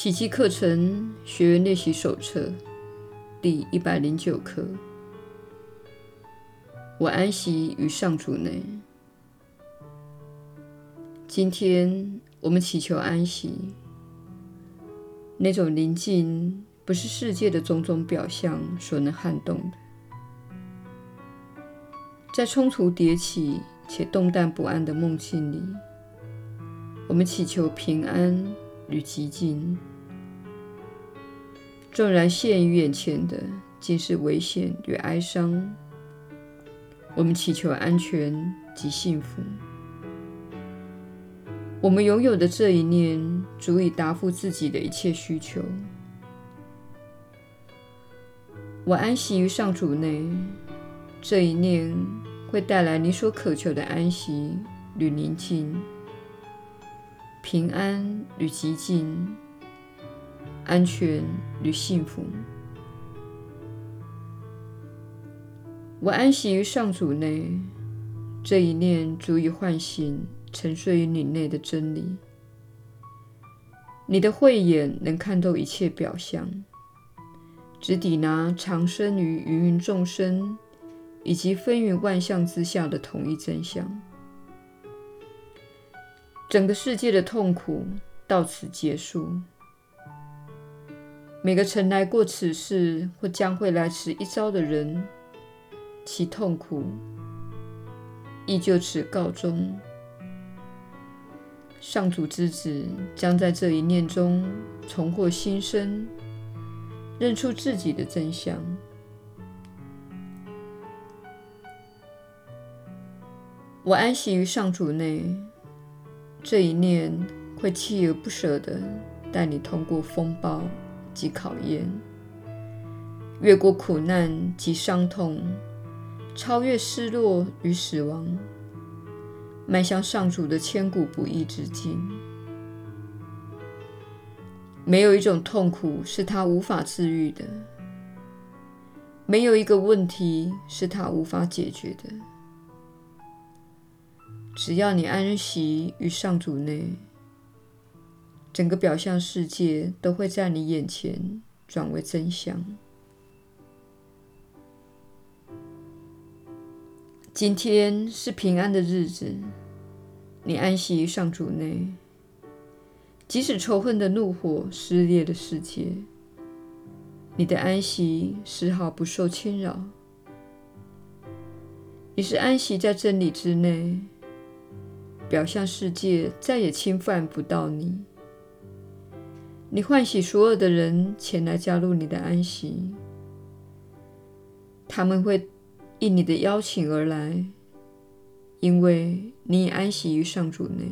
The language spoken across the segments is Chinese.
奇迹课程学员练习手册第一百零九课。我安息于上主内。今天我们祈求安息，那种宁静不是世界的种种表象所能撼动的。在冲突迭起且动荡不安的梦境里，我们祈求平安与寂静。纵然现于眼前的尽是危险与哀伤，我们祈求安全及幸福。我们拥有的这一念足以答复自己的一切需求。我安息于上主内，这一念会带来你所渴求的安息与宁静、平安与寂静。安全与幸福。我安息于上主内，这一念足以唤醒沉睡于你内的真理。你的慧眼能看透一切表象，只抵达藏身于芸芸众生以及风云万象之下的统一真相。整个世界的痛苦到此结束。每个曾来过此世或将会来此一遭的人，其痛苦亦就此告终。上主之子将在这一念中重获新生，认出自己的真相。我安息于上主内，这一念会锲而不舍地带你通过风暴及考验，越过苦难及伤痛，超越失落与死亡，迈向上主的千古不易之境。没有一种痛苦是他无法治愈的，没有一个问题是他无法解决的。只要你安息于上主内。整个表象世界都会在你眼前转为真相。今天是平安的日子，你安息于上主内，即使仇恨的怒火撕裂的世界，你的安息丝毫不受侵扰。你是安息在真理之内，表象世界再也侵犯不到你。你唤醒所有的人前来加入你的安息，他们会应你的邀请而来，因为你已安息于上主内。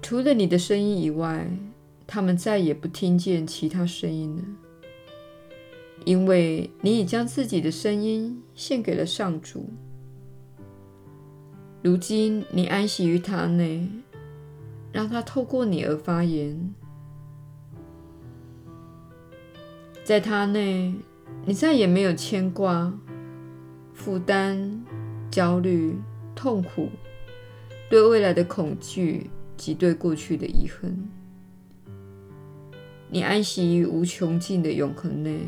除了你的声音以外，他们再也不听见其他声音了，因为你已将自己的声音献给了上主。如今你安息于他内。让他透过你而发言，在他内，你再也没有牵挂、负担、焦虑、痛苦、对未来的恐惧及对过去的遗恨。你安息于无穷尽的永恒内，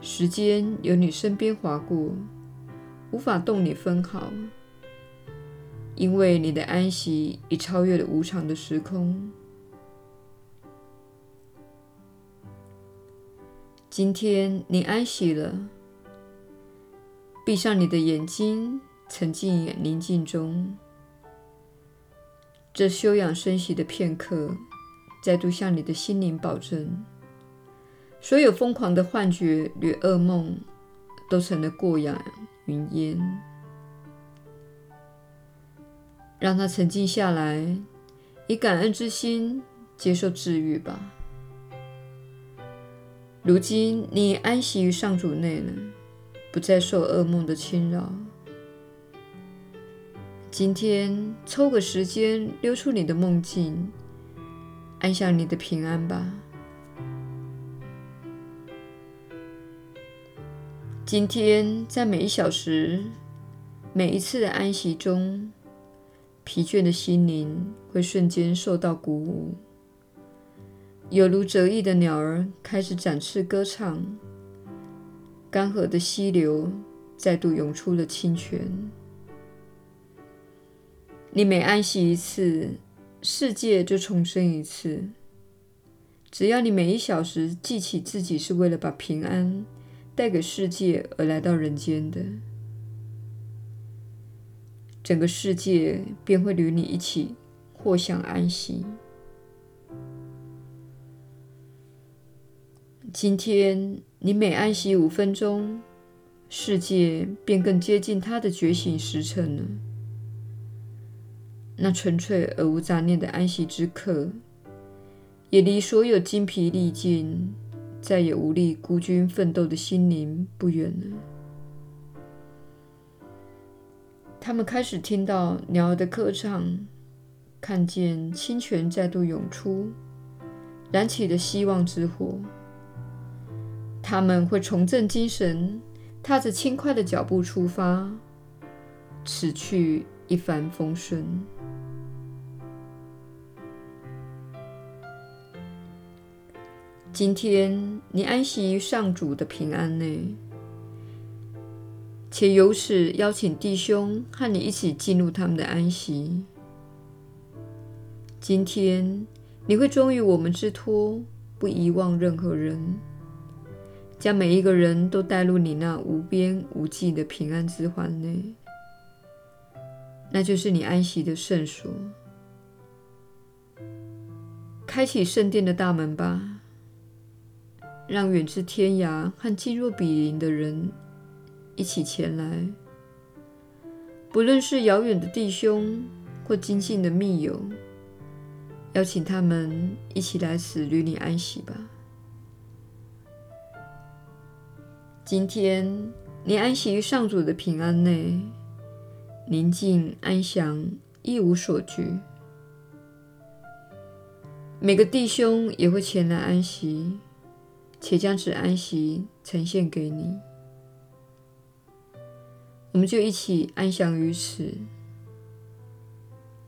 时间由你身边划过，无法动你分毫。因为你的安息已超越了无常的时空。今天你安息了，闭上你的眼睛，沉浸宁静中。这休养生息的片刻，再度向你的心灵保证：所有疯狂的幻觉与噩梦，都成了过眼云烟。让它沉静下来，以感恩之心接受治愈吧。如今你安息于上主内了，不再受噩梦的侵扰。今天抽个时间溜出你的梦境，安享你的平安吧。今天在每一小时、每一次的安息中。疲倦的心灵会瞬间受到鼓舞，有如折翼的鸟儿开始展翅歌唱，干涸的溪流再度涌出了清泉。你每安息一次，世界就重生一次。只要你每一小时记起自己是为了把平安带给世界而来到人间的，整个世界便会与你一起获享安息。今天你每安息五分钟，世界便更接近它的觉醒时辰了。那纯粹而无杂念的安息之刻，也离所有精疲力尽、再也无力孤军奋斗的心灵不远了。他们开始听到鸟儿的歌唱，看见清泉再度涌出，燃起的希望之火。他们会重振精神，踏着轻快的脚步出发，此去一帆风顺。今天你安息于上主的平安内。且由此邀请弟兄和你一起进入他们的安息。今天你会忠于我们之托，不遗忘任何人，将每一个人都带入你那无边无际的平安之环内，那就是你安息的圣所。开启圣殿的大门吧，让远至天涯和近若比邻的人。一起前来，不论是遥远的弟兄或亲近的密友，邀请他们一起来此与你安息吧。今天你安息于上主的平安内，宁静安详，一无所惧。每个弟兄也会前来安息，且将此安息呈现给你。我们就一起安详于此，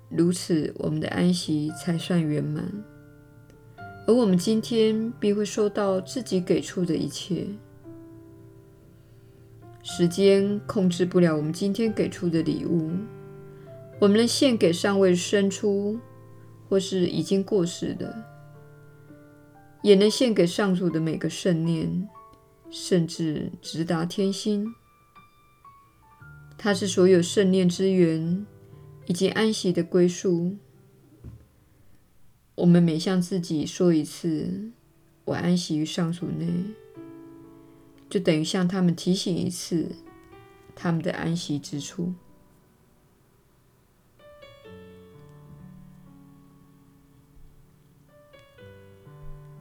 如此，我们的安息才算圆满。而我们今天必会收到自己给出的一切。时间控制不了我们今天给出的礼物，我们能献给尚未生出或是已经过世的，也能献给上主的每个圣念，甚至直达天心。它是所有圣念之源，以及安息的归宿。我们每向自己说一次“我安息于上主内”，就等于向他们提醒一次他们的安息之处。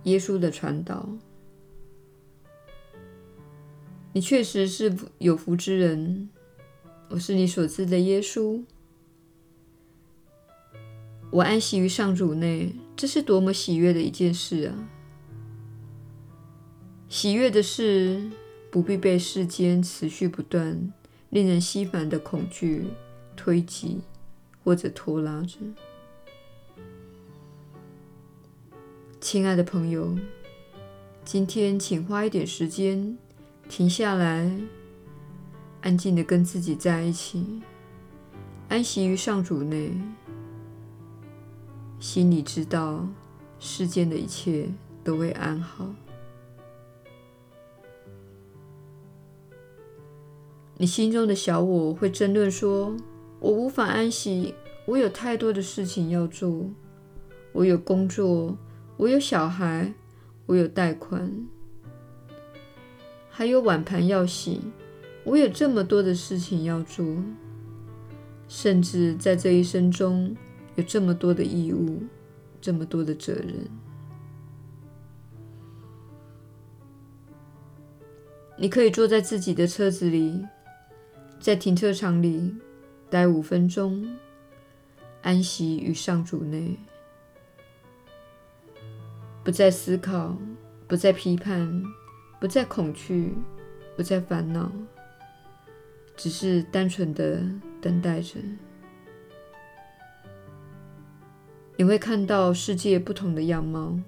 耶稣的传导，你确实是有福之人。我是你所知的耶稣。我安息于上主内，这是多么喜悦的一件事啊！喜悦的是，不必被世间持续不断、令人心烦的恐惧推挤或者拖拉着。亲爱的朋友，今天请花一点时间停下来。安静地跟自己在一起，安息于上主内，心里知道世间的一切都会安好。你心中的小我会争论说：“我无法安息，我有太多的事情要做，我有工作，我有小孩，我有贷款，还有碗盘要洗。”我有这么多的事情要做，甚至在这一生中有这么多的义务，这么多的责任。你可以坐在自己的车子里，在停车场里待五分钟，安息于上主内，不再思考，不再批判，不再恐惧，不再烦恼。只是单纯的等待着。你会看到世界不同的样貌。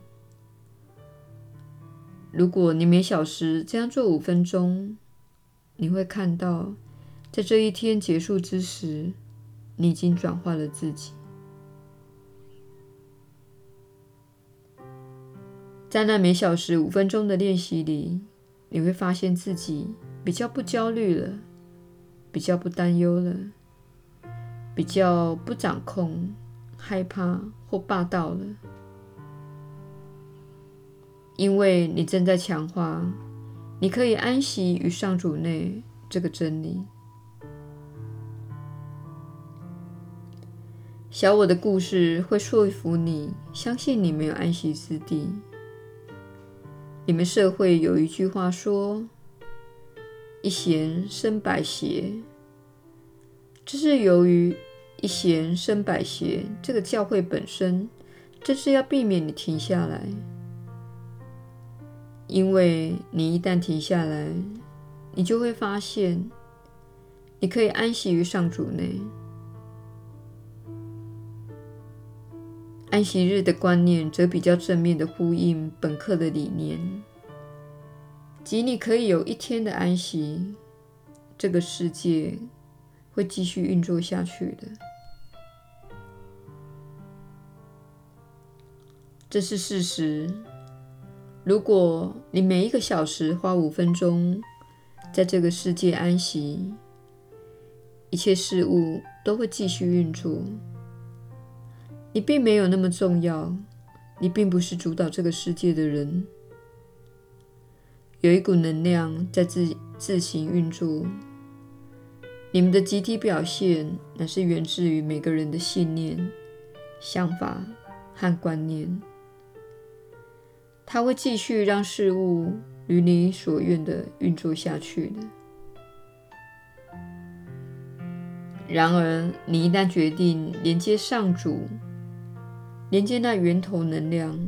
如果你每小时这样做五分钟，你会看到，在这一天结束之时，你已经转化了自己。在那每小时五分钟的练习里，你会发现自己比较不焦虑了，比较不担忧了，比较不掌控、害怕或霸道了。因为你正在强化，你可以安息于上主内这个真理。小我的故事会说服你相信你没有安息之地。你们社会有一句话说：“一弦生百邪”，这是由于“一弦生百邪”这个教会本身，正是要避免你停下来。因为你一旦停下来，你就会发现，你可以安息于上主内。安息日的观念则比较正面的呼应本课的理念，即你可以有一天的安息，这个世界会继续运作下去的。这是事实。如果你每一个小时花五分钟在这个世界安息，一切事物都会继续运作。你并没有那么重要，你并不是主导这个世界的人。有一股能量在自自行运作，你们的集体表现乃是源自于每个人的信念、想法和观念。它会继续让事物如你所愿的运作下去的。然而，你一旦决定连接上主，连接那源头能量，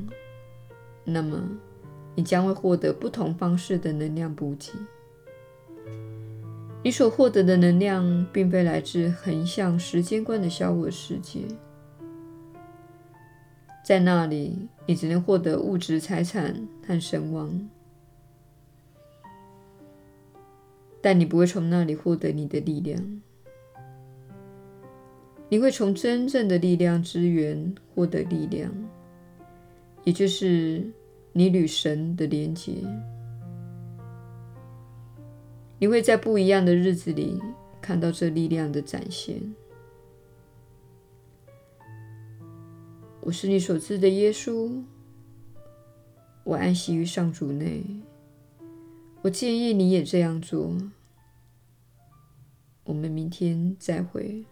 那么你将会获得不同方式的能量补给。你所获得的能量，并非来自横向时间观的小我世界。在那里，你只能获得物质财产和声望，但你不会从那里获得你的力量。你会从真正的力量之源获得力量，也就是你与神的连结。你会在不一样的日子里看到这力量的展现。我是你所知的耶稣，我安息于上主内。我建议你也这样做。我们明天再会。